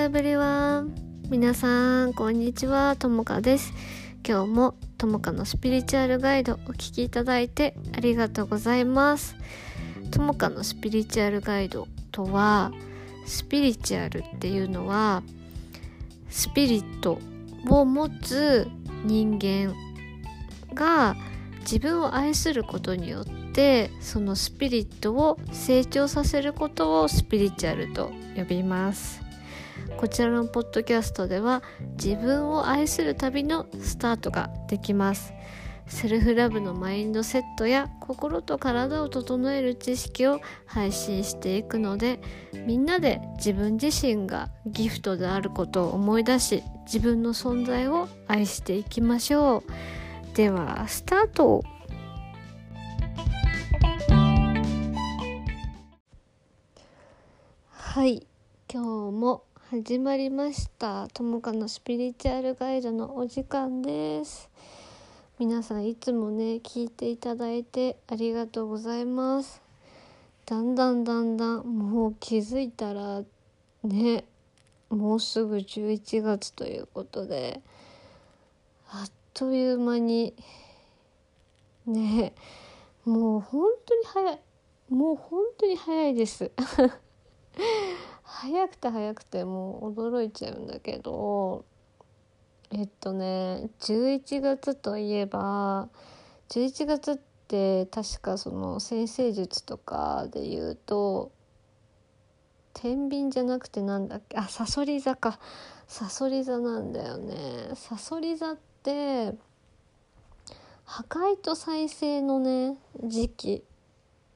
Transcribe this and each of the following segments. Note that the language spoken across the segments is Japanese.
エブリワン皆さんこんにちは。ともかです今日もともかのスピリチュアルガイド。お聴きいただいてありがとうございますともかのスピリチュアルガイドとはスピリチュアルっていうのはスピリットを持つ人間が自分を愛することによってそのスピリットを成長させることをスピリチュアルと呼びます。こちらのポッドキャストでは自分を愛する旅のスタートができます。セルフラブのマインドセットや心と体を整える知識を配信していくのでみんなで自分自身がギフトであることを思い出し自分の存在を愛していきましょう。ではスタート。はい今日も始まりました。ともかのスピリチュアルガイドのお時間です。皆さんいつもね聞いていただいてありがとうございます。だんだんだんだんもう気づいたらねもうすぐ11月ということであっという間にねもう本当に早い。もう本当に早いです。早くて早くてもう驚いちゃうんだけどえっとね11月といえば11月って確かその先生術とかで言うと天秤じゃなくてなんだっけ？あさそり座か。さそり座なんだよね。さそり座って破壊と再生のね時期。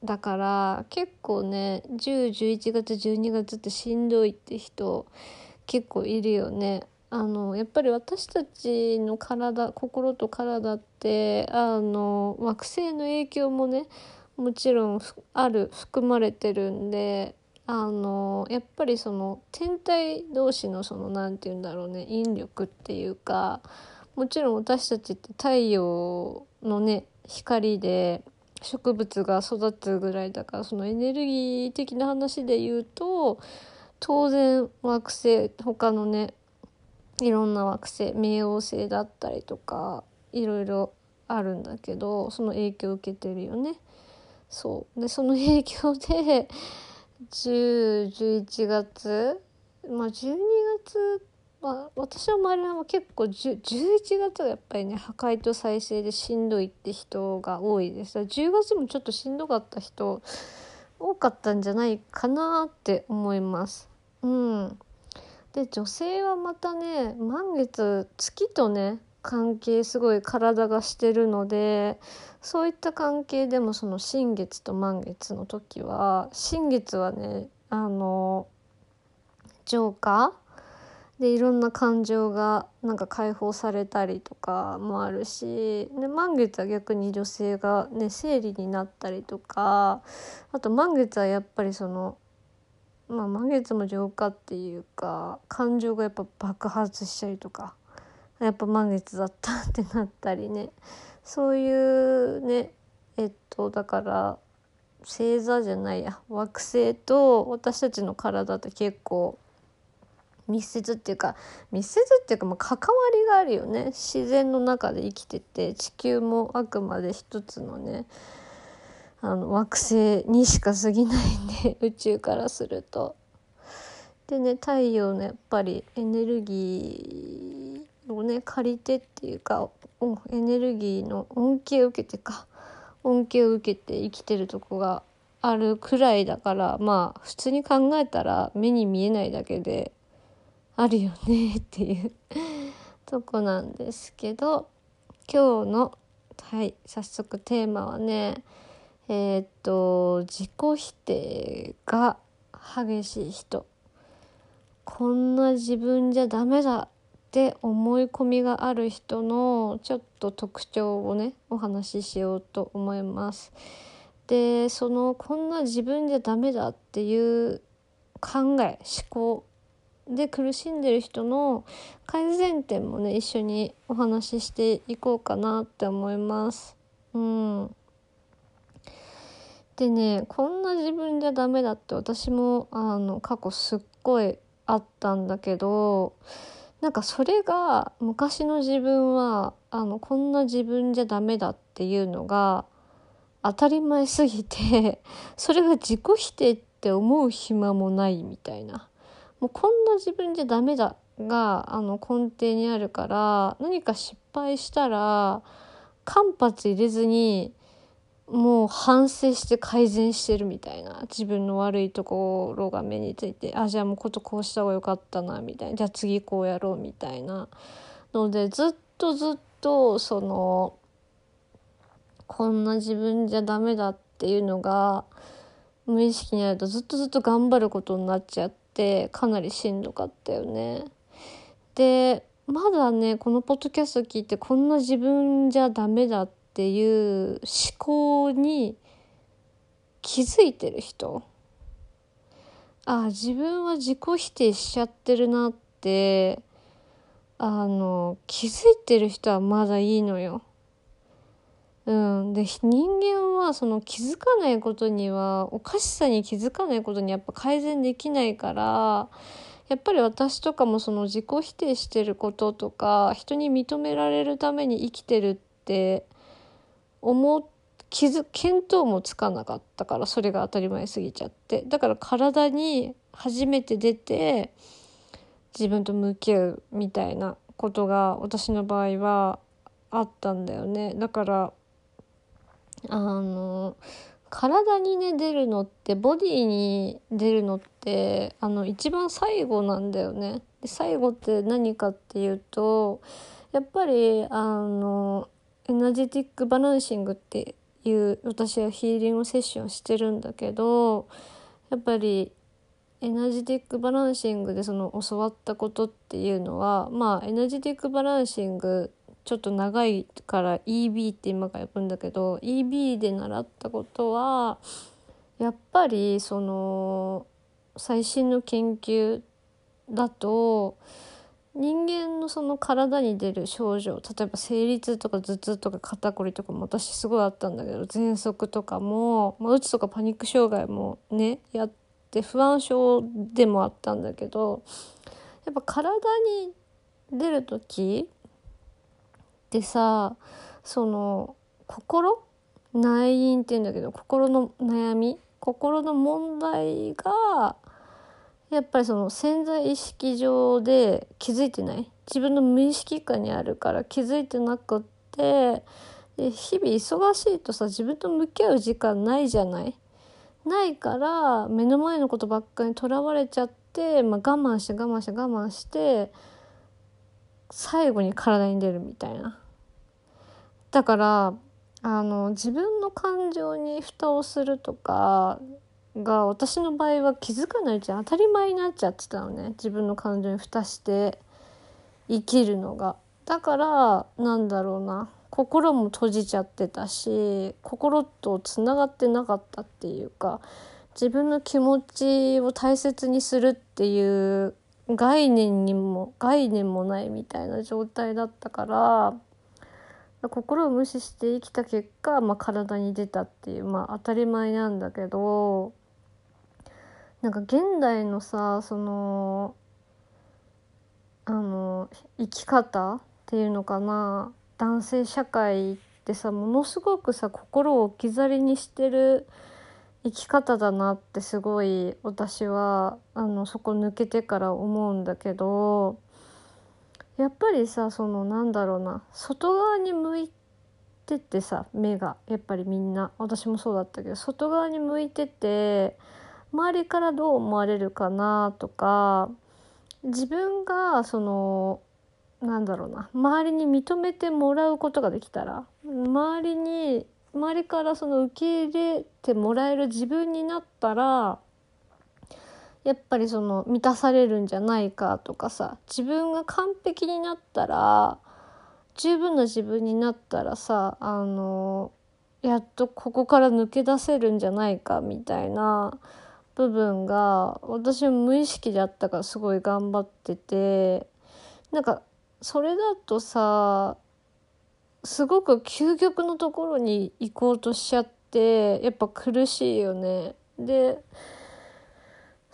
だから結構ね1011月12月ってしんどいって人結構いるよね。あのやっぱり私たちの体心と体ってあの惑星の影響もねもちろんある含まれてるんであのやっぱりその天体同士のその何て言うんだろうね引力っていうかもちろん私たちって太陽のね光で植物が育つぐらいだからそのエネルギー的な話で言うと当然惑星他のねいろんな惑星冥王星だったりとかいろいろあるんだけどその影響を受けてるよね。そうでその影響で 1011月？まあ12月まあ、私の周りは結構11月がやっぱりね破壊と再生でしんどいって人が多いです。10月もちょっとしんどかった人多かったんじゃないかなって思います。うん。で女性はまたね満月月とね関係すごい体がしてるのでそういった関係でもその新月と満月の時は新月はねあの浄化でいろんな感情がなんか解放されたりとかもあるしで満月は逆に女性がね生理になったりとかあと満月はやっぱりそのまあ満月も浄化っていうか感情がやっぱ爆発したりとかやっぱ満月だったってなったりね。そういうねえっとだから星座じゃないや惑星と私たちの体って結構密接っていうか密接っていうかまあ関わりがあるよね自然の中で生きてて地球もあくまで一つのねあの惑星にしか過ぎないんで 宇宙からすると。でね太陽のやっぱりエネルギーをね借りてっていうかエネルギーの恩恵を受けてか恩恵を受けて生きてるとこがあるくらいだからまあ普通に考えたら目に見えないだけであるよねっていうとこなんですけど今日のはい早速テーマはねえー、っと自己否定が激しい人こんな自分じゃダメだって思い込みがある人のちょっと特徴をねお話ししようと思います。でそのこんな自分じゃダメだっていう考え思考で苦しんでる人の改善点もね一緒にお話ししていこうかなって思います。うん、でねこんな自分じゃダメだって私もあの過去すっごいあったんだけどなんかそれが昔の自分はあのこんな自分じゃダメだっていうのが当たり前すぎてそれが自己否定って思う暇もないみたいなもうこんな自分じゃダメだがあの根底にあるから何か失敗したら間髪入れずにもう反省して改善してるみたいな自分の悪いところが目についてあじゃあもうことこうした方がよかったなみたいなじゃあ次こうやろうみたいな。のでずっとずっとそのこんな自分じゃダメだっていうのが無意識にあるとずっとずっと頑張ることになっちゃってってかなりしんどかったよね。でまだねこのポッドキャスト聞いてこんな自分じゃダメだっていう思考に気づいてる人あ自分は自己否定しちゃってるなってあの気づいてる人はまだいいのよ。うん、で人間はその気づかないことにはおかしさに気づかないことにやっぱ改善できないからやっぱり私とかもその自己否定してることとか人に認められるために生きてるって思う気づ見当もつかなかったからそれが当たり前すぎちゃって。だから体に初めて出て自分と向き合うみたいなことが私の場合はあったんだよね。だからあの体にね出るのってボディに出るのってあの一番最後なんだよね。で最後って何かっていうとやっぱりあのエナジティックバランシングっていう私はヒーリングセッションしてるんだけどやっぱりエナジティックバランシングでその教わったことっていうのはまあエナジティックバランシングちょっと長いから EB って今から呼ぶんだけど EB で習ったことはやっぱりその最新の研究だと人間のその体に出る症状例えば生理痛とか頭痛とか肩こりとかも私すごいあったんだけど喘息とかも、まあ、うつとかパニック障害もねやって不安症でもあったんだけどやっぱ体に出る時ってさその心？内因って言うんだけど心の悩み？心の問題がやっぱりその潜在意識上で気づいてない？自分の無意識下にあるから気づいてなくってで日々忙しいとさ自分と向き合う時間ないじゃない？ないから目の前のことばっかりにとらわれちゃって、まあ、我慢して我慢して我慢して最後に体に出るみたいな。だからあの自分の感情に蓋をするとかが私の場合は気づかないうちに当たり前になっちゃってたのね。自分の感情に蓋して生きるのが。だからなんだろうな。心も閉じちゃってたし心とつながってなかったっていうか自分の気持ちを大切にするっていう概念にも概念もないみたいな状態だったから心を無視して生きた結果、まあ、体に出たっていう、まあ、当たり前なんだけどなんか現代のさそのあの生き方っていうのかな男性社会ってさものすごくさ心を置き去りにしてる生き方だなってすごい私はあのそこ抜けてから思うんだけどやっぱりさそのなんだろうな外側に向いてってさ目がやっぱりみんな私もそうだったけど外側に向いてて周りからどう思われるかなとか自分がそのなんだろうな周りに認めてもらうことができたら周りに周りからその受け入れてもらえる自分になったらやっぱりその満たされるんじゃないかとかさ自分が完璧になったら十分な自分になったらさあのやっとここから抜け出せるんじゃないかみたいな部分が私は無意識であったからすごい頑張っててなんかそれだとさすごく究極のところに行こうとしちゃってやっぱ苦しいよね。で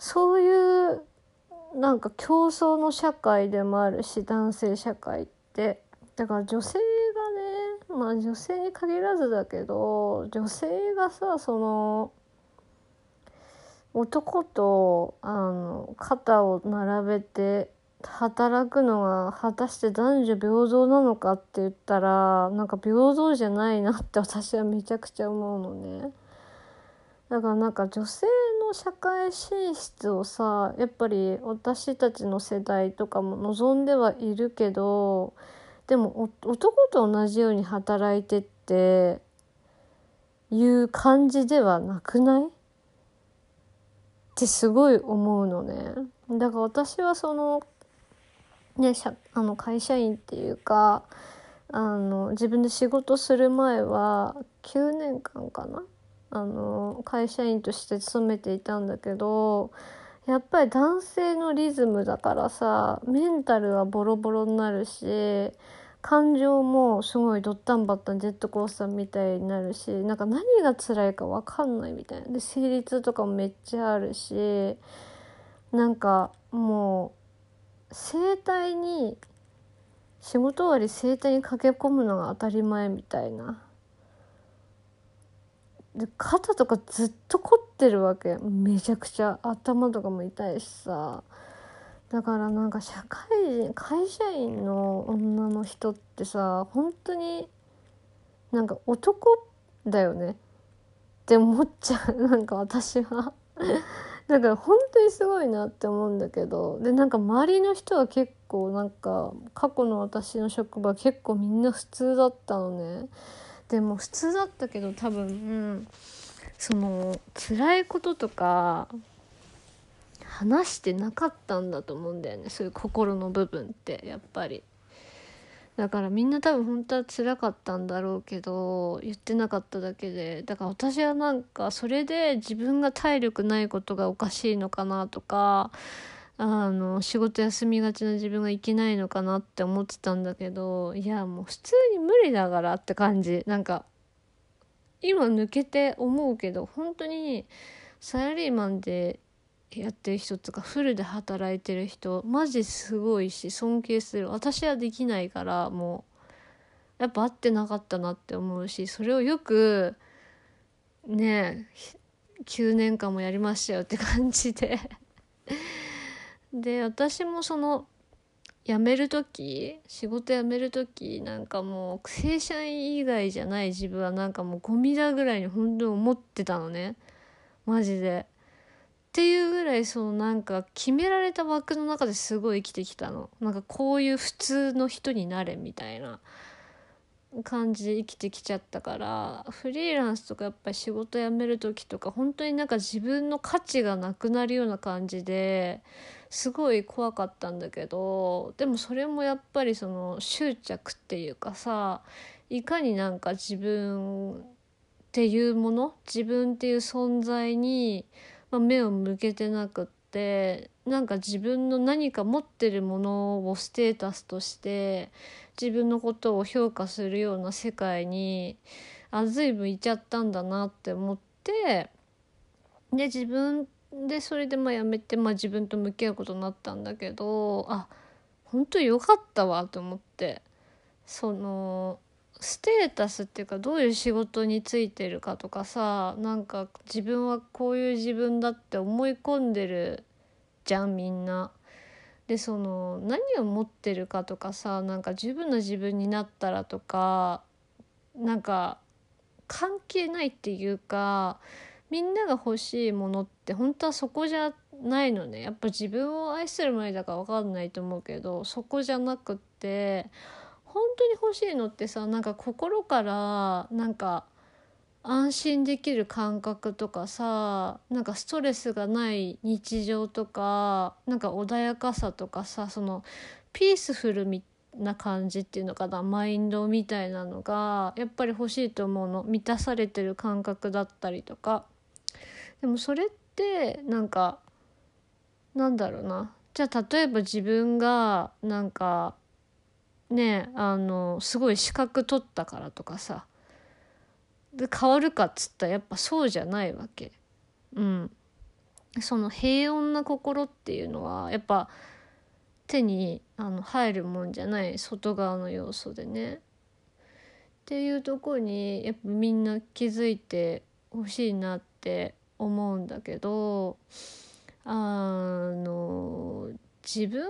そういうなんか競争の社会でもあるし男性社会ってだから女性がねまあ女性に限らずだけど女性がさその男とあの肩を並べて働くのが果たして男女平等なのかって言ったらなんか平等じゃないなって私はめちゃくちゃ思うのね。だからなんか女性社会進出をさやっぱり私たちの世代とかも望んではいるけどでも男と同じように働いてっていう感じではなくない？ってすごい思うのね。だから私はそのね、あの会社員っていうかあの自分で仕事する前は9年間かな？あの会社員として勤めていたんだけどやっぱり男性のリズムだからさメンタルはボロボロになるし感情もすごいドッタンバッタンジェットコースターみたいになるしなんか何が辛いか分かんないみたいな。で生理痛とかもめっちゃあるしなんかもう整体に仕事終わり整体に駆け込むのが当たり前みたいな。で肩とかずっと凝ってるわけ。めちゃくちゃ。頭とかも痛いしさ。だからなんか社会人会社員の女の人ってさ本当になんか男だよね。って思っちゃう。なんか私は。だから本当にすごいなって思うんだけど。でなんか周りの人は結構なんか過去の私の職場結構みんな普通だったのね。でも普通だったけど多分、うん、その辛いこととか話してなかったんだと思うんだよね。そういう心の部分ってやっぱり。だからみんな多分本当は辛かったんだろうけど言ってなかっただけで。だから私はなんかそれで自分が体力ないことがおかしいのかなとかあの仕事休みがちな自分がいけないのかなって思ってたんだけどいやもう普通に無理だからって感じ。なんか今抜けて思うけど本当にサラリーマンでやってる人とかフルで働いてる人マジすごいし尊敬する。私はできないからもうやっぱ合ってなかったなって思うしそれをよくね9年間もやりましたよって感じで。で私もその辞める時仕事辞める時なんかもう正社員以外じゃない自分はなんかもうゴミだぐらいに本当に思ってたのね。マジで。っていうぐらいそのなんか決められた枠の中ですごい生きてきたの。なんかこういう普通の人になれみたいな。感じで生きてきちゃったからフリーランスとかやっぱり仕事辞める時とか本当になんか自分の価値がなくなるような感じですごい怖かったんだけどでもそれもやっぱりその執着っていうかさいかになんか自分っていうもの自分っていう存在にま、目を向けてなくってなんか自分の何か持ってるものをステータスとして自分のことを評価するような世界にあ随分いちゃったんだなって思ってで自分でそれでまあやめて、まあ、自分と向き合うことになったんだけどあ本当よかったわと思ってそのステータスっていうかどういう仕事についてるかとかさなんか自分はこういう自分だって思い込んでるじゃんみんな。でその何を持ってるかとかさなんか十分な自分になったらとかなんか関係ないっていうかみんなが欲しいものって本当はそこじゃないのね。やっぱ自分を愛する前だから分かんないと思うけどそこじゃなくって本当に欲しいのってさなんか心からなんか安心できる感覚とかさなんかストレスがない日常とかなんか穏やかさとかさそのピースフルみな感じっていうのかなマインドみたいなのがやっぱり欲しいと思うの。満たされてる感覚だったりとか。でもそれってなんかなんだろうなじゃあ例えば自分がなんかねあのすごい資格取ったからとかさで変わるかっつったらやっぱそうじゃないわけ。うん、その平穏な心っていうのはやっぱ手にあの入るもんじゃない外側の要素でね。っていうとこにやっぱみんな気づいてほしいなって思うんだけどあの自分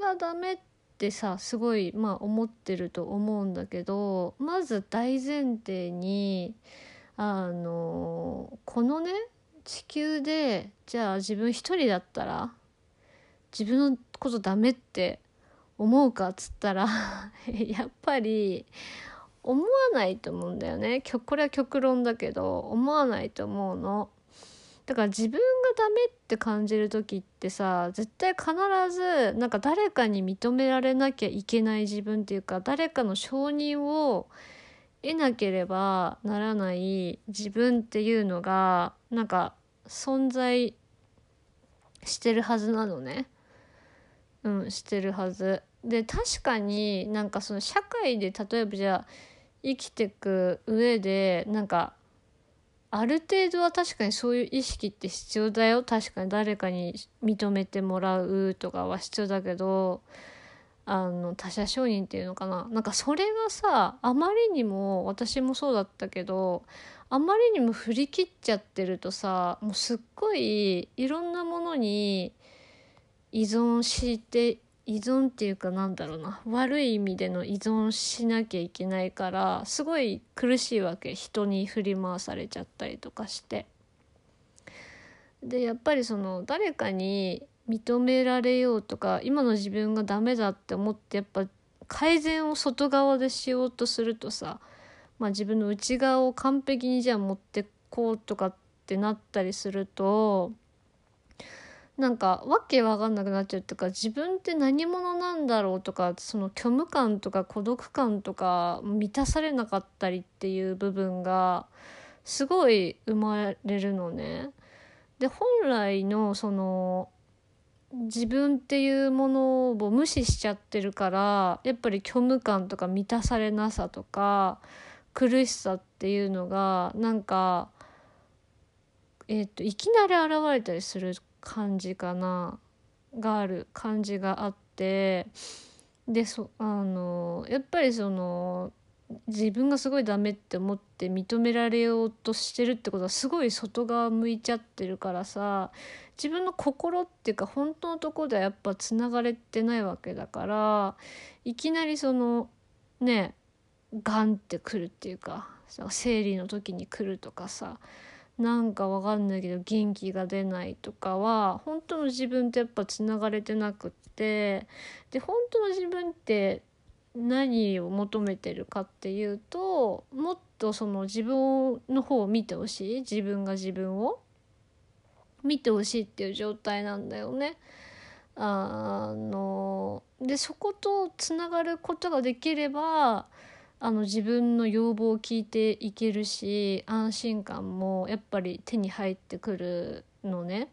がダメってさすごいまあ思ってると思うんだけどまず大前提にあのこのね地球でじゃあ自分一人だったら自分のことダメって思うかっつったら やっぱり思わないと思うんだよねこれは極論だけど思わないと思うの。だから自分がダメって感じる時ってさ絶対必ずなんか誰かに認められなきゃいけない自分っていうか誰かの承認を得なければならない自分っていうのがなんか存在してるはずなのね。うん、してるはず。で確かになんかその社会で例えばじゃあ生きてく上でなんかある程度は確かにそういう意識って必要だよ。確かに誰かに認めてもらうとかは必要だけどあの他者承認っていうのかな。なんかそれがさあまりにも私もそうだったけどあまりにも振り切っちゃってるとさもうすっごいいろんなものに依存して依存っていうかなんだろうな。悪い意味での依存しなきゃいけないからすごい苦しいわけ。人に振り回されちゃったりとかして。でやっぱりその誰かに認められようとか今の自分がダメだって思ってやっぱ改善を外側でしようとするとさ、まあ、自分の内側を完璧にじゃあ持ってこうとかってなったりするとなんかわけわかんなくなっちゃうっていうか自分って何者なんだろうとかその虚無感とか孤独感とか満たされなかったりっていう部分がすごい生まれるのね。で本来のその自分っていうものを無視しちゃってるからやっぱり虚無感とか満たされなさとか苦しさっていうのがなんか、えー、といきなり現れたりする感じかな。がある感じがあって。でそあのやっぱりその自分がすごいダメって思って認められようとしてるってことはすごい外側向いちゃってるからさ。自分の心っていうか本当のとこではやっぱつながれてないわけだから。いきなりそのねガンってくるっていうか生理の時に来るとかさ。なんかわかんないけど元気が出ないとかは本当の自分とやっぱつながれてなくってで本当の自分って何を求めてるかっていうともっとその自分の方を見てほしい自分が自分を見てほしいっていう状態なんだよね。あのでそことつながることができればあの自分の要望を聞いていけるし安心感もやっぱり手に入ってくるのね。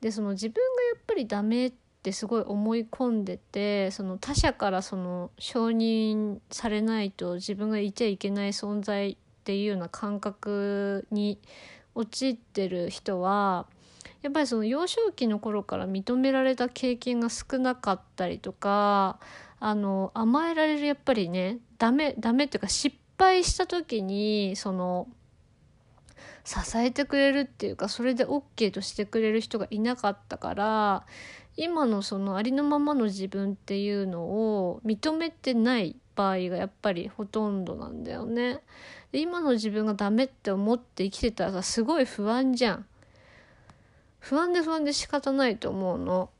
でその自分がやっぱりダメってすごい思い込んでてその他者からその承認されないと自分がいちゃいけない存在っていうような感覚に陥ってる人はやっぱりその幼少期の頃から認められた経験が少なかったりとかあの甘えられるやっぱりねダメダメっていうか失敗した時にその支えてくれるっていうかそれで OK としてくれる人がいなかったから今のそのありのままの自分っていうのを認めてない場合がやっぱりほとんどなんだよね。で今の自分がダメって思って生きてたらさすごい不安じゃん。不安で不安で仕方ないと思うの。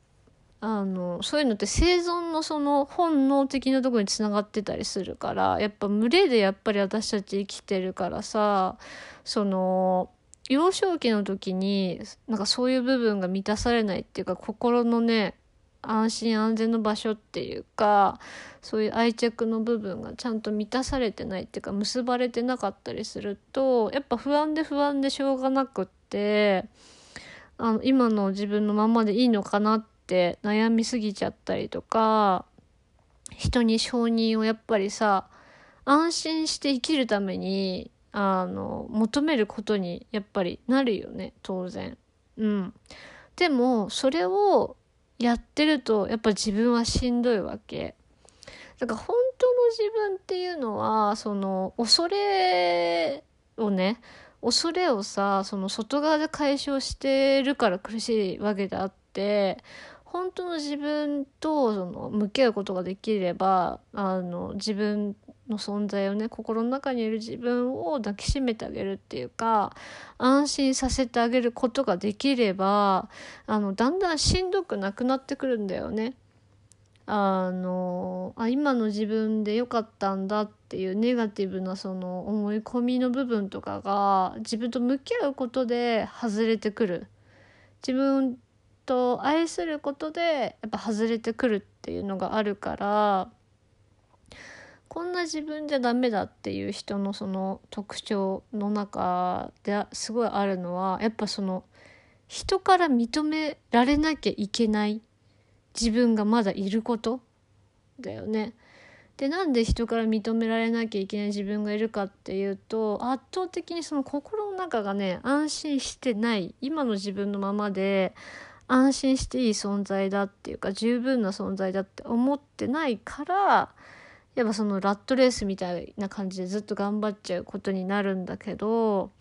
あのそういうのって生存のその本能的なとこにつながってたりするからやっぱ群れでやっぱり私たち生きてるからさその幼少期の時になんかそういう部分が満たされないっていうか心のね安心安全の場所っていうかそういう愛着の部分がちゃんと満たされてないっていうか結ばれてなかったりするとやっぱ不安で不安でしょうがなくってあの今の自分のままでいいのかなってって悩みすぎちゃったりとか人に承認をやっぱりさ安心して生きるためにあの求めることにやっぱりなるよね当然。うん。でも、それをやってると、やっぱ自分はしんどいわけ。だから本当の自分っていうのは、その、恐れをね、恐れをさ、その外側で解消してるから苦しいわけであって、本当の自分とその向き合うことができればあの自分の存在をね心の中にいる自分を抱きしめてあげるっていうか安心させてあげることができればあのだんだんしんどくなくなってくるんだよね。あのあ今の自分で良かったんだっていうネガティブなその思い込みの部分とかが自分と向き合うことで外れてくる自分と愛することでやっぱ外れてくるっていうのがあるからこんな自分じゃダメだっていう人のその特徴の中ですごいあるのはやっぱその人から認められなきゃいけない自分がまだいることだよね。でなんで人から認められなきゃいけない自分がいるかっていうと圧倒的にその心の中がね安心してない今の自分のままで安心していい存在だっていうか十分な存在だって思ってないからやっぱそのラットレースみたいな感じでずっと頑張っちゃうことになるんだけど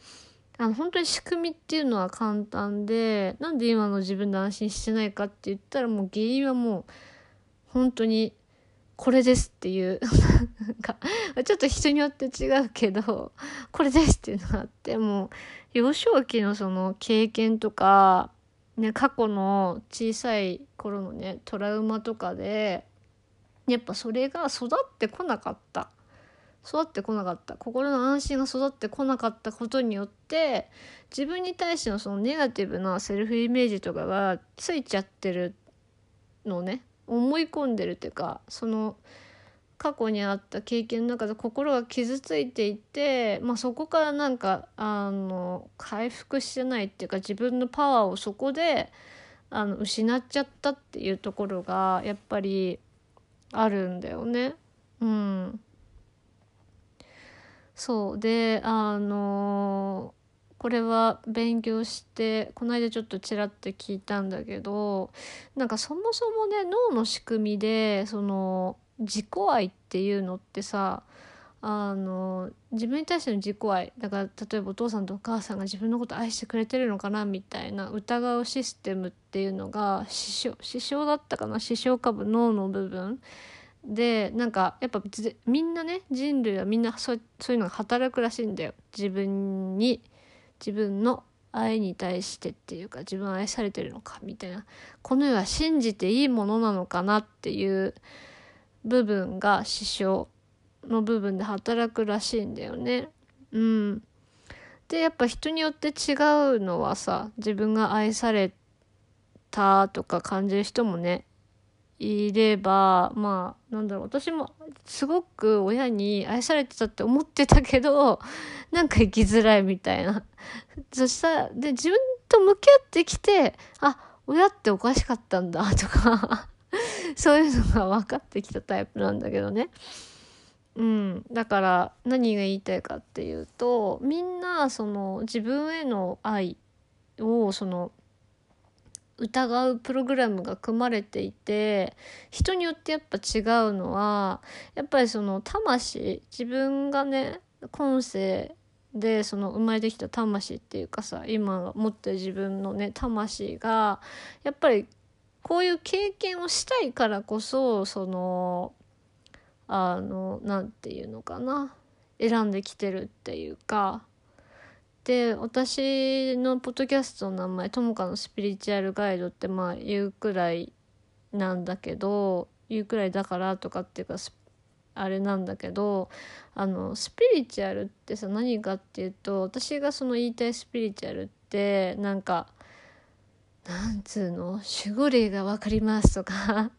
あの本当に仕組みっていうのは簡単でなんで今の自分で安心してないかって言ったらもう原因はもう本当にこれですっていうなんかちょっと人によって違うけどこれですっていうのがあってもう幼少期のその経験とかね、過去の小さい頃のねトラウマとかでやっぱそれが育ってこなかった。育ってこなかった。心の安心が育ってこなかったことによって自分に対してのそのネガティブなセルフイメージとかがついちゃってるのね。思い込んでるっていうかその過去にあった経験の中で心が傷ついていて、まあ、そこからなんかあの回復してないっていうか自分のパワーをそこであの失っちゃったっていうところがやっぱりあるんだよね。うん、そうであのこれは勉強してこの間ちょっとちらっと聞いたんだけどなんかそもそもね脳の仕組みでその自己愛っていうのってさあの自分に対しての自己愛だから例えばお父さんとお母さんが自分のこと愛してくれてるのかなみたいな疑うシステムっていうのが視床だったかな視床下部脳の部分。でなんかやっぱみんなね人類はみんなそうそういうのが働くらしいんだよ。自分に自分の愛に対してっていうか自分は愛されてるのかみたいな。この世は信じていいものなのかなっていう部分が師匠の部分で働くらしいんだよね。うん。でやっぱ人によって違うのはさ自分が愛されたとか感じる人もねいればまあなんだろう私もすごく親に愛されてたって思ってたけど なんか生きづらいみたいな。そしたらで自分と向き合ってきてあ親っておかしかったんだとかそういうのが分かってきたタイプなんだけどね。うん、だから何が言いたいかっていうとみんなその自分への愛をその疑うプログラムが組まれていて人によってやっぱ違うのはやっぱりその魂自分がね今世でその生まれてきた魂っていうかさ今持ってる自分のね魂がやっぱりこういう経験をしたいからこそそのあのなんていうのかな。選んできてるっていうか。で私のポッドキャストの名前「ともかのスピリチュアルガイド」ってまあ言うくらいなんだけど言うくらいだからとかっていうかあれなんだけどあのスピリチュアルってさ何かっていうと私がその言いたいスピリチュアルってなんかなんつうの守護霊が分かりますとか。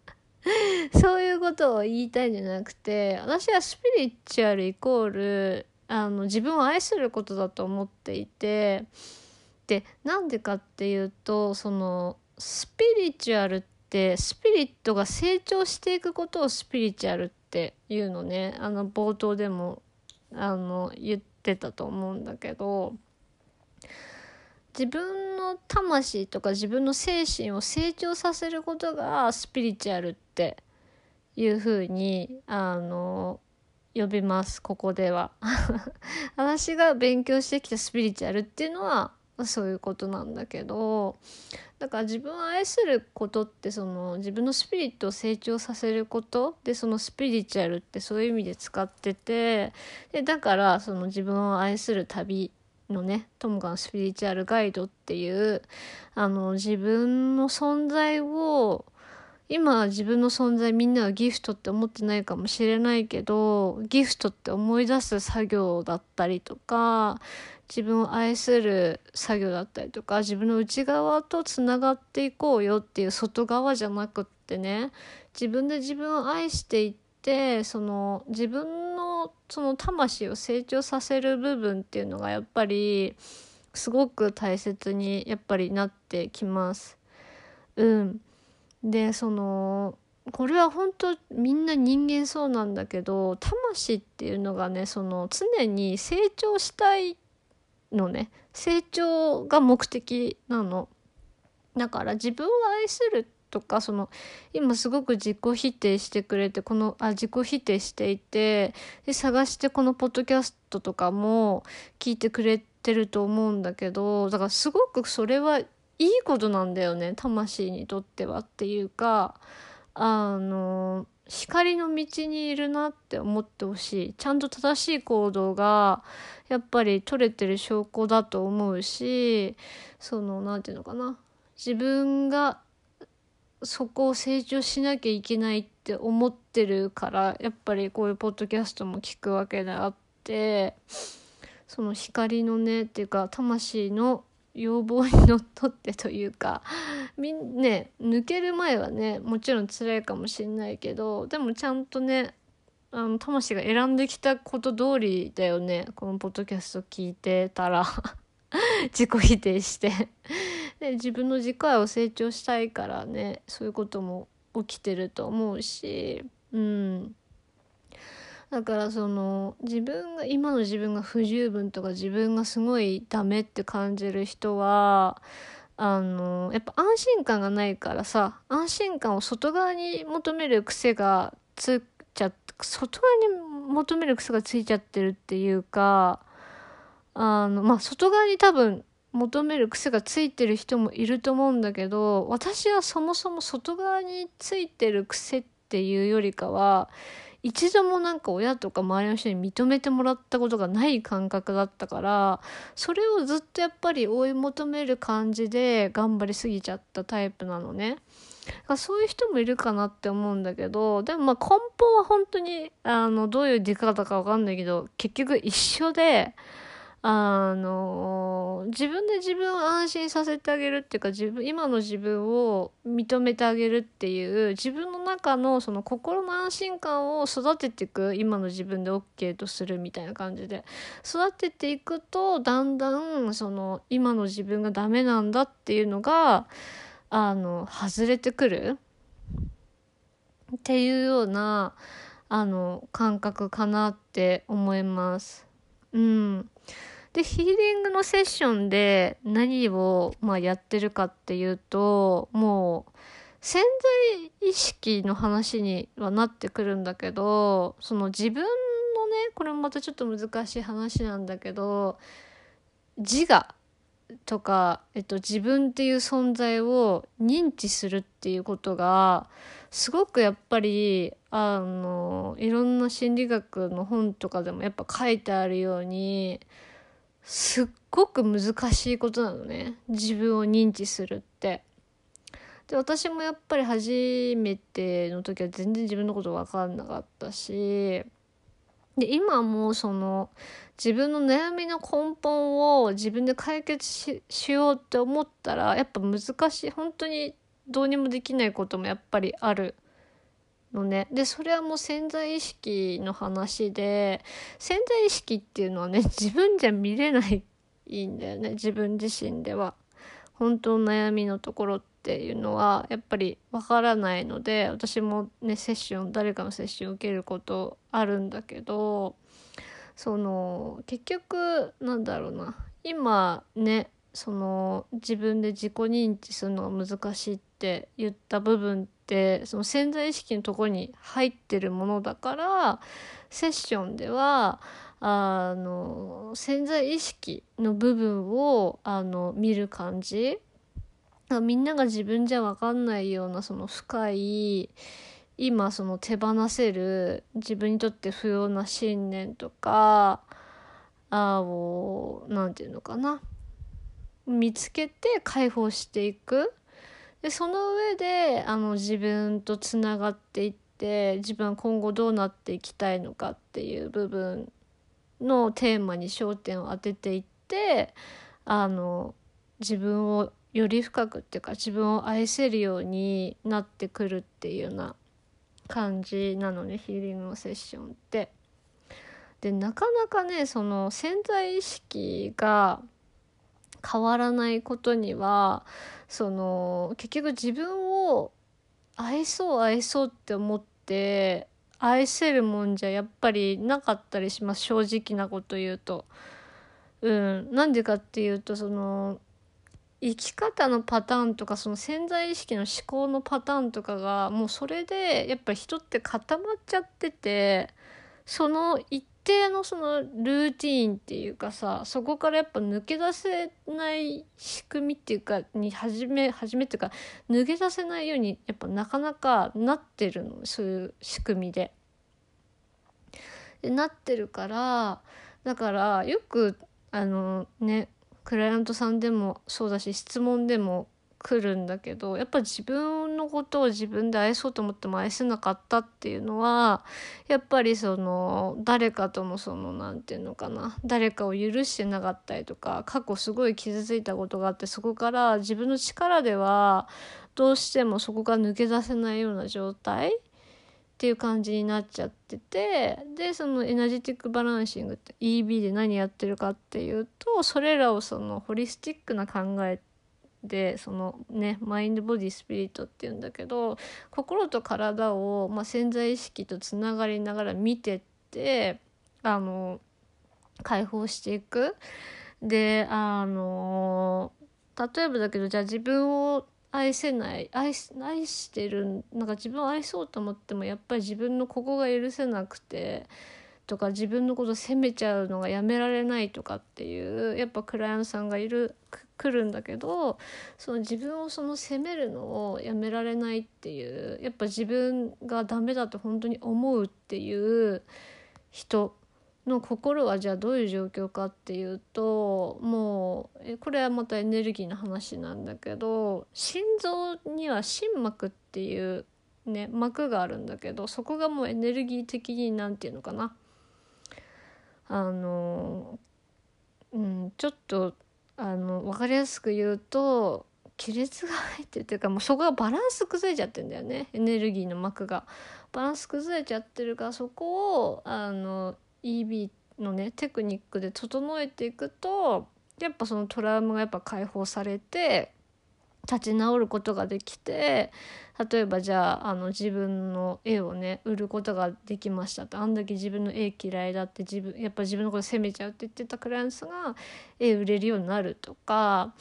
そういうことを言いたいんじゃなくて私はスピリチュアルイコールあの自分を愛することだと思っていて。でなんでかっていうとそのスピリチュアルってスピリットが成長していくことをスピリチュアルっていうのね。あの冒頭でもあの言ってたと思うんだけど。自分の魂とか自分の精神を成長させることがスピリチュアルっていうふうにあの呼びます。ここでは。私が勉強してきたスピリチュアルっていうのはそういうことなんだけどだから自分を愛することってその自分のスピリットを成長させることでそのスピリチュアルってそういう意味で使っててでだからその自分を愛する旅のね「トモカのスピリチュアルガイド」っていうあの自分の存在を今自分の存在みんなはギフトって思ってないかもしれないけどギフトって思い出す作業だったりとか自分を愛する作業だったりとか自分の内側とつながっていこうよっていう外側じゃなくってね自分で自分を愛していってその自分のその魂を成長させる部分っていうのがやっぱりすごく大切にやっぱりなってきます。うん、でそのこれは本当みんな人間そうなんだけど魂っていうのがねその常に成長したいのね。成長が目的なの。だから自分を愛するとかその今すごく自己否定してくれてこのあ自己否定していてで探してこのポッドキャストとかも聞いてくれてると思うんだけどだからすごくそれはいいことなんだよね魂にとってはっていうかあの光の道にいるなって思ってほしい。ちゃんと正しい行動がやっぱり取れてる証拠だと思うしその何て言うのかな。自分がそこを成長しなきゃいけないって思ってるからやっぱりこういうポッドキャストも聞くわけであってその光のねっていうか魂の要望にのっとってというかみんね抜ける前はねもちろん辛いかもしんないけどでもちゃんとねあの魂が選んできたこと通りだよねこのポッドキャスト聞いてたら。自己否定して。で自分の自己愛を成長したいからねそういうことも起きてると思うしうん。だからその自分が今の自分が不十分とか自分がすごいダメって感じる人はあのやっぱ安心感がないからさ安心感を外側に求める癖がつっちゃって外側に求める癖がついちゃってるっていうかあのまあ外側に多分求める癖がついてる人もいると思うんだけど私はそもそも外側についてる癖っていうよりかは一度もなんか親とか周りの人に認めてもらったことがない感覚だったからそれをずっとやっぱり追い求める感じで頑張りすぎちゃったタイプなのね。そういう人もいるかなって思うんだけどでもまあ根本は本当にあのどういう出方か分かんないけど結局一緒であの自分で自分を安心させてあげるっていうか自分今の自分を認めてあげるっていう自分の中のその心の安心感を育てていく今の自分で OK とするみたいな感じで育てていくとだんだんその今の自分がダメなんだっていうのがあの外れてくるっていうようなあの感覚かなって思います。うん。で、ヒーリングのセッションで何を、まあ、やってるかっていうと、もう、潜在意識の話にはなってくるんだけど、その自分のね、これもまたちょっと難しい話なんだけど、自我とか、えっと、自分っていう存在を認知するっていうことがすごくやっぱりあのいろんな心理学の本とかでもやっぱ書いてあるようにすっごく難しいことなのね自分を認知するって。で私もやっぱり初めての時は全然自分のこと分かんなかったしで今もその自分の悩みの根本を自分で解決しようって思ったらやっぱ難しい本当にどうにもできないこともやっぱりあるのね。でそれはもう潜在意識の話で潜在意識っていうのはね自分じゃ見れないんだよね。自分自身では。本当の悩みのところっていうのはやっぱりわからないので私もねセッション誰かのセッションを受けることあるんだけどその結局なんだろうな。今ねその自分で自己認知するのが難しいっって言った部分ってその潜在意識のとこに入ってるものだからセッションではあの潜在意識の部分をあの見る感じ。みんなが自分じゃ分かんないようなその深い今その手放せる自分にとって不要な信念とかあを何て言うのかな。見つけて解放していく。でその上であの自分とつながっていって自分は今後どうなっていきたいのかっていう部分のテーマに焦点を当てていってあの自分をより深くっていうか自分を愛せるようになってくるっていうような感じなのねヒーリングのセッションって。でなかなかねその潜在意識が変わらないことにはその結局自分を愛そう愛そうって思って愛せるもんじゃやっぱりなかったりします正直なこと言うと。うん、なんでかっていうとその生き方のパターンとかその潜在意識の思考のパターンとかがもうそれでやっぱり人って固まっちゃっててその一定のそのルーティーンっていうかさそこからやっぱ抜け出せない仕組みっていうかに始め始めっていうか抜け出せないようにやっぱなかなかなってるのそういう仕組みで。でなってるからだからよくあのねクライアントさんでもそうだし質問でも来るんだけどやっぱ自分のことを自分で愛そうと思っても愛せなかったっていうのはやっぱりその誰かとのその何て言うのかな誰かを許してなかったりとか過去すごい傷ついたことがあってそこから自分の力ではどうしてもそこから抜け出せないような状態っていう感じになっちゃっててでそのエナジティックバランシングって EB で何やってるかっていうとそれらをそのホリスティックな考えでそのねマインドボディスピリットっていうんだけど心と体を、まあ、潜在意識とつながりながら見てってあの解放していく。であの例えばだけどじゃあ自分を愛せない愛愛してるなんか自分を愛そうと思ってもやっぱり自分のここが許せなくてとか自分のこと責めちゃうのがやめられないとかっていうやっぱクライアントさんがいる来るんだけどその自分をその責めるのをやめられないっていうやっぱ自分がダメだと本当に思うっていう人の心はじゃあどういう状況かっていうともうこれはまたエネルギーの話なんだけど心臓には心膜っていうね膜があるんだけどそこがもうエネルギー的に何て言うのかな。あのうんちょっとあの分かりやすく言うと亀裂が入ってるっていうかもうそこがバランス崩れちゃってるんだよねエネルギーの膜が。バランス崩れちゃってるからそこをあの EB のねテクニックで整えていくとやっぱそのトラウマがやっぱ解放されて立ち直ることができて例えばじゃああの自分の絵をね売ることができましたってあんだけ自分の絵嫌いだって自分やっぱ自分のこと責めちゃうって言ってたクライアントが絵売れるようになるとか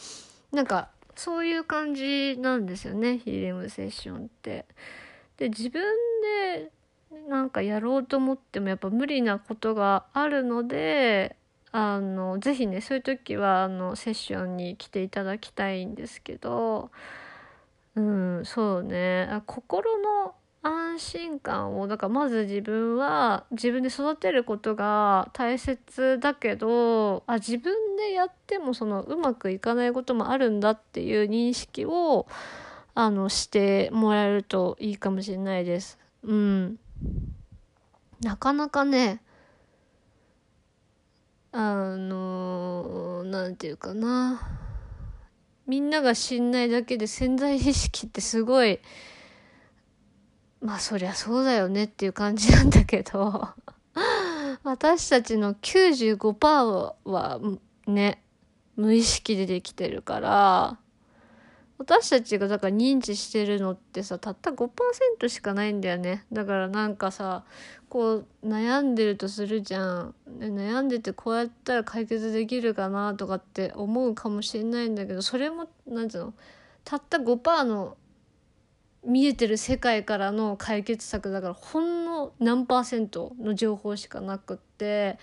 なんかそういう感じなんですよねヒーリングセッションって。で自分でなんかやろうと思ってもやっぱ無理なことがあるのであのぜひねそういう時はあのセッションに来ていただきたいんですけどうんそうね。心の安心感をだからまず自分は自分で育てることが大切だけどあ自分でやってもそのうまくいかないこともあるんだっていう認識をあのしてもらえるといいかもしれないです。うん、なかなかねあの何て言うかな。みんなが知んないだけで潜在意識ってすごいまあそりゃそうだよねっていう感じなんだけど。私たちの95%はね無意識でできてるから。私たちがだから認知してるのってさたった5%しかないんだよね。だからなんかさこう悩んでるとするじゃん、悩んでてこうやったら解決できるかなとかって思うかもしれないんだけどそれも何て言うの？たった5%の見えてる世界からの解決策だからほんの何パーセントの情報しかなくって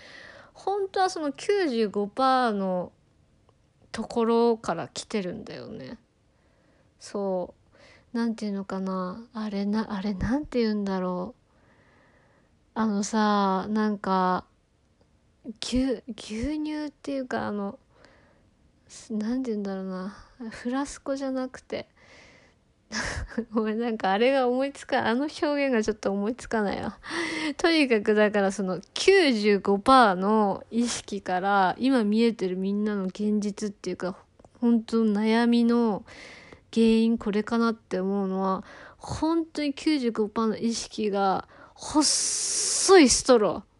本当はその95%のところから来てるんだよね。そう。なんていうのかな。あれなあれなんて言うんだろう。あのさなんか牛牛乳っていうかあのなんて言うんだろうな。フラスコじゃなくて。ごめんなんかあれが思いつかあの表現がちょっと思いつかないわ。とにかくだからその95%の意識から今見えてるみんなの現実っていうか本当悩みの原因これかなって思うのは本当に95%の意識が細いストロー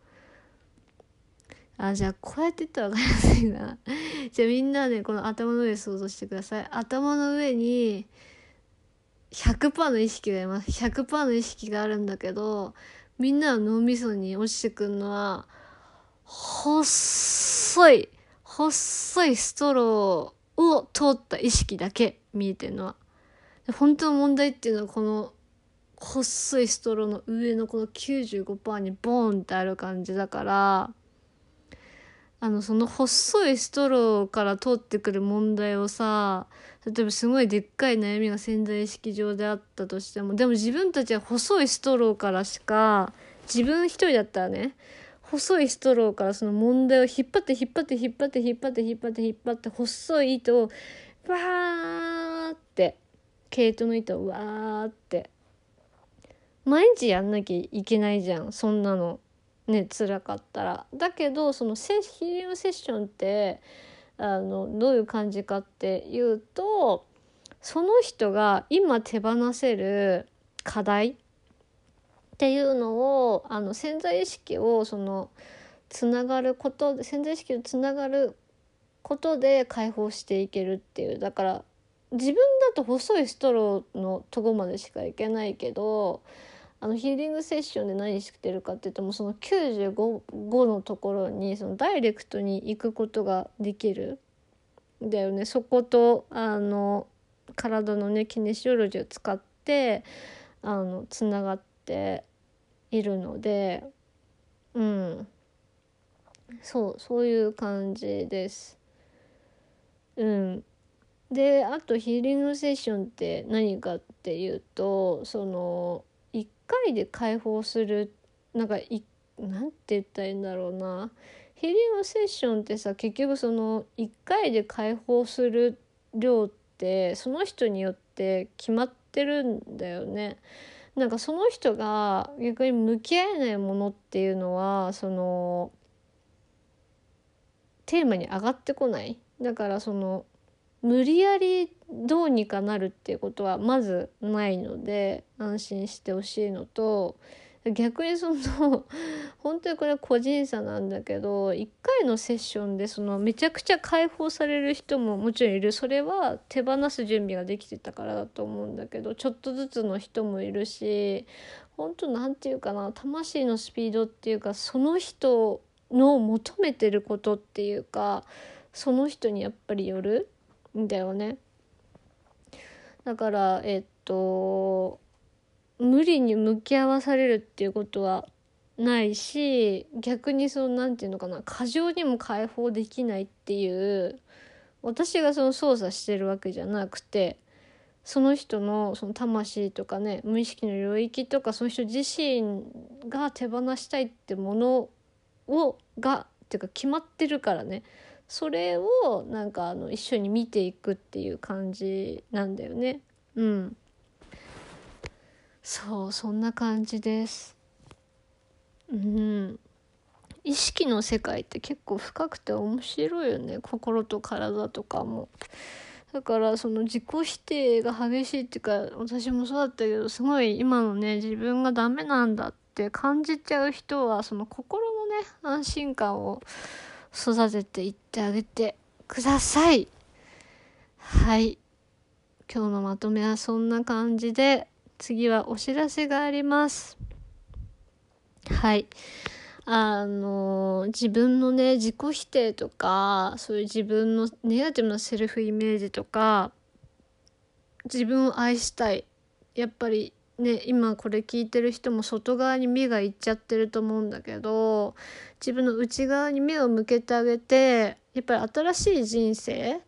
あ、じゃあ、こうやって言ったら分かりやすいな。じゃあみんなで、ね、この頭の上想像してください。頭の上に、100%の意識がいます。100%の意識があるんだけど、みんなの脳みそに落ちてくるのは、細い、細いストローを通った意識だけ見えてるのは。本当の問題っていうのはこの細いストローの上のこの95%にボーンってある感じだからあのその細いストローから通ってくる問題をさ例えばすごいでっかい悩みが潜在意識上であったとしてもでも自分たちは細いストローからしか自分一人だったらね細いストローからその問題を引っ張って引っ張って引っ張って引っ張って引っ張って引っ張って細い糸をバーって毛糸の糸をわーって毎日やんなきゃいけないじゃんそんなのね辛かったら。だけどそのヒーリングセッションってあのどういう感じかっていうとその人が今手放せる課題っていうのをあの潜在意識をそのつながること潜在意識をつながることで解放していけるっていう。だから自分だと細いストローのとこまでしかいけないけどあのヒーリングセッションで何してるかっていうともその95のところにそのダイレクトに行くことができるだよね。そことあの体のねキネシオロジーを使ってあのつながっているのでうん。そうそういう感じです。うん、であとヒーリングセッションって何かっていうとその1回で解放するなんかいなんて言ったらいいんだろうな。ヒーリングセッションってさ結局その1回で解放する量ってその人によって決まってるんだよね。なんかその人が逆に向き合えないものっていうのはそのテーマに上がってこない。だからその無理やりどうにかなるっていうことはまずないので安心してほしいのと逆にその 本当にこれは個人差なんだけど1回のセッションでそのめちゃくちゃ解放される人ももちろんいる。それは手放す準備ができてたからだと思うんだけどちょっとずつの人もいるし本当なんていうかな魂のスピードっていうかその人の求めてることっていうかその人にやっぱりよる？んだよね。だからえっと無理に向き合わされるっていうことはないし逆にその何て言うのかな過剰にも解放できないっていう私がその操作してるわけじゃなくてその人のその魂とかね無意識の領域とかその人自身が手放したいってものをがっていうか決まってるからねそれをなんかあの一緒に見ていくっていう感じなんだよね。うん。そうそんな感じです。うん。意識の世界って結構深くて面白いよね。心と体とかも。だからその自己否定が激しいっていうか私もそうだったけどすごい今のね自分がダメなんだって感じちゃう人はその心のね安心感を育てていってあげてください。はい。今日のまとめはそんな感じで次はお知らせがありますはいあの自分のね自己否定とかそういう自分のネガティブなセルフイメージとか自分を愛したいやっぱりね今これ聞いてる人も外側に目がいっちゃってると思うんだけど自分の内側に目を向けてあげてやっぱり新しい人生っ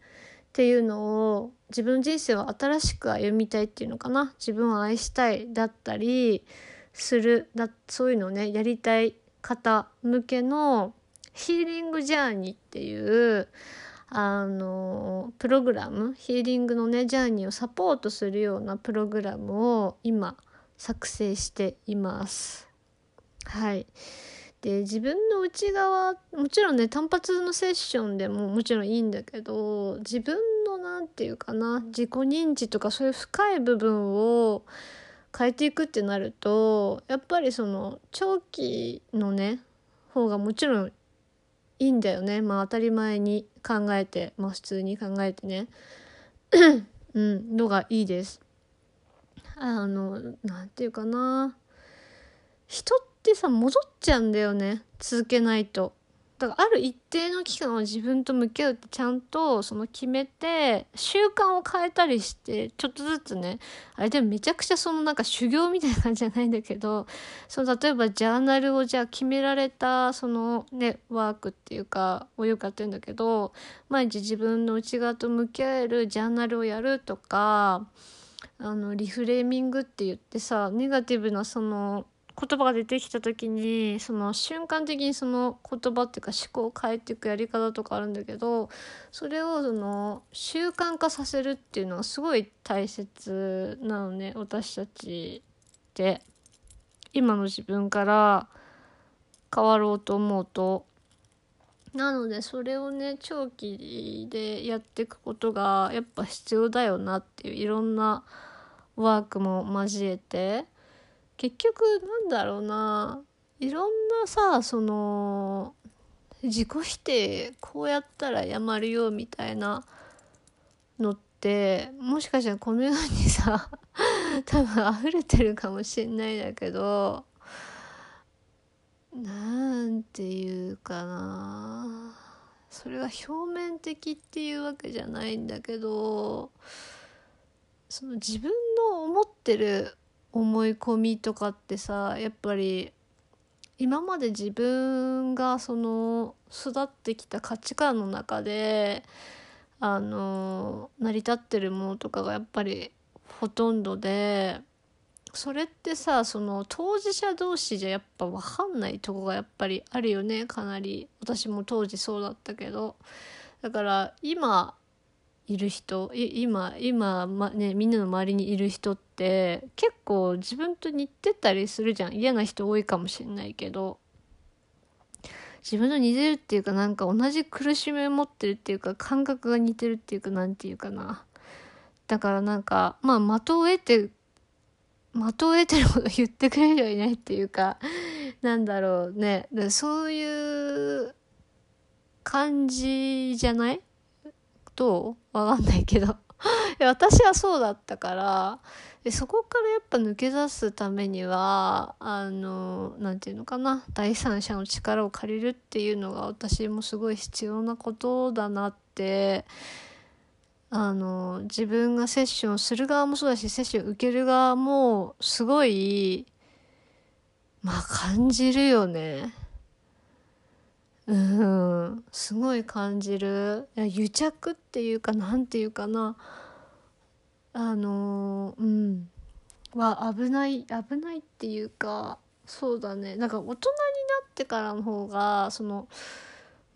ていうのを自分の人生を新しく歩みたいっていうのかな。自分を愛したいだったりするだそういうのをねやりたい方向けのヒーリングジャーニーっていうあのプログラムヒーリングのねジャーニーをサポートするようなプログラムを今作成しています。はいで自分の内側もちろんね単発のセッションでももちろんいいんだけど自分の何て言うかな自己認知とかそういう深い部分を変えていくってなるとやっぱりその長期のね方がもちろんいいんだよね。まあ当たり前に考えてまあ普通に考えてね。うんのがいいです。あの何て言うかな。人ってさ戻っちゃうんだよね。続けないと。だからある一定の期間を自分と向き合うってちゃんとその決めて習慣を変えたりしてちょっとずつねあれでもめちゃくちゃそのなんか修行みたいな感じじゃないんだけど その例えばジャーナルをじゃあ決められたそのねワークっていうかをよくやってるんだけど毎日自分の内側と向き合えるジャーナルをやるとかあのリフレーミングって言ってさネガティブなその言葉が出てきた時にその瞬間的にその言葉っていうか思考を変えていくやり方とかあるんだけどそれをその習慣化させるっていうのがすごい大切なのね私たちって今の自分から変わろうと思うと。なのでそれをね長期でやっていくことがやっぱ必要だよなっていういろんなワークも交えて結局なんだろうな。いろんなさその自己否定こうやったらやまるよみたいなのってもしかしたらこの世にさ 多分溢れてるかもしんないんだけどなんていうかな。それが表面的っていうわけじゃないんだけどその自分の思ってる思い込みとかってさやっぱり今まで自分がその育ってきた価値観の中であの成り立ってるものとかがやっぱりほとんどでそれってさその当事者同士じゃやっぱ分かんないとこがやっぱりあるよね。かなり私も当時そうだったけど。だから今いる人今今、まね、みんなの周りにいる人って結構自分と似てたりするじゃん。嫌な人多いかもしんないけど。自分と似てるっていうかなんか同じ苦しみを持ってるっていうか感覚が似てるっていうかなんていうかな。だからなんかまあ的を得て的を得てること言ってくれる人はいないっていうかなんだろうね。そういう感じじゃない？どうわかんないけど 私はそうだったからでそこからやっぱ抜け出すためにはあの何て言うのかな第三者の力を借りるっていうのが私もすごい必要なことだなってあの自分がセッションする側もそうだしセッション受ける側もすごいまあ感じるよね。うん。すごい感じる。癒着っていうかなんていうかな。あのうん。は危ない危ないっていうかそうだね。なんか大人になってからの方がその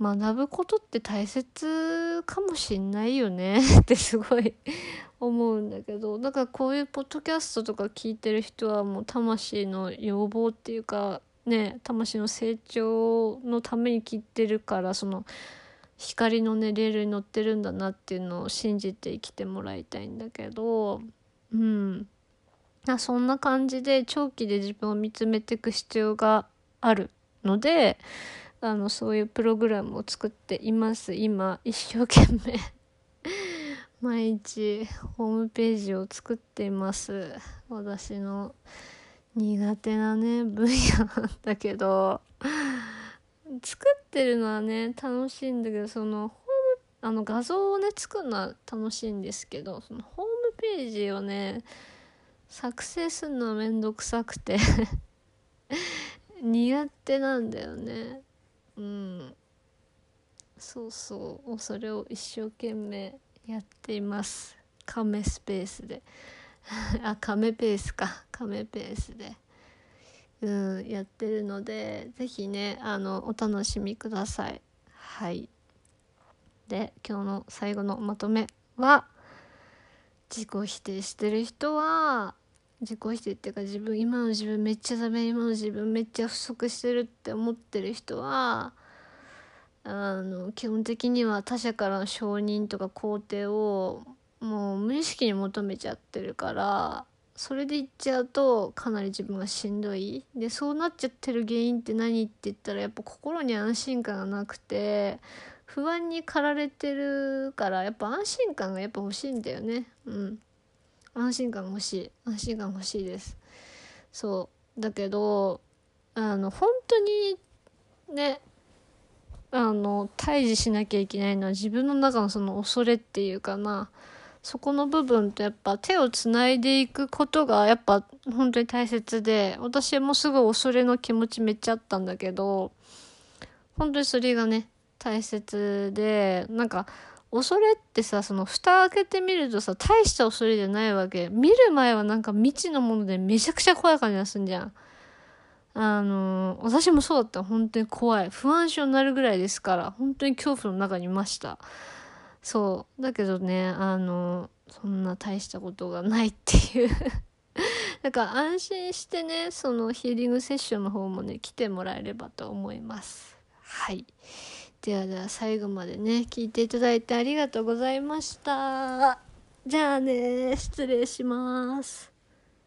学ぶことって大切かもしんないよね。ってすごい思うんだけど。だからこういうポッドキャストとか聞いてる人はもう魂の要望っていうかね魂の成長のために切ってるからその光のねレールに乗ってるんだなっていうのを信じて生きてもらいたいんだけどうん。あそんな感じで長期で自分を見つめていく必要があるのであのそういうプログラムを作っています。今一生懸命毎日ホームページを作っています。私の苦手なね分野なんだけど作ってるのはね楽しいんだけどそのホームあの画像をね作るのは楽しいんですけどそのホームページをね作成するのはめんどくさくて苦手なんだよね。うん。そうそう。それを一生懸命やっています。カメスペースで。あカメペースか。カメペースで。うんやってるので是非ねあのお楽しみください。はい。で今日の最後のまとめは自己否定してる人は自己否定っていうか自分今の自分めっちゃダメ今の自分めっちゃ不足してるって思ってる人はあの基本的には他者からの承認とか肯定をもう無意識に求めちゃってるからそれで言っちゃうとかなり自分がしんどい。でそうなっちゃってる原因って何って言ったらやっぱ心に安心感がなくて不安に駆られてるからやっぱ安心感がやっぱ欲しいんだよね。うん。安心感欲しい。安心感欲しいです。そう。だけどあの本当にねあの対峙しなきゃいけないのは自分の中のその恐れっていうかな。そこの部分とやっぱ手をつないでいくことがやっぱ本当に大切で私もすごい恐れの気持ちめっちゃあったんだけど本当にそれがね大切でなんか恐れってさその蓋開けてみるとさ大した恐れじゃないわけ。見る前はなんか未知のものでめちゃくちゃ怖い感じがすんじゃん。あの私もそうだった。本当に怖い。不安症になるぐらいですから本当に恐怖の中にいました。そう。だけどねあのそんな大したことがないっていう。だから安心してねそのヒーリングセッションの方もね来てもらえればと思います。はい。ではでは最後までね聞いていただいてありがとうございました。じゃあね失礼します。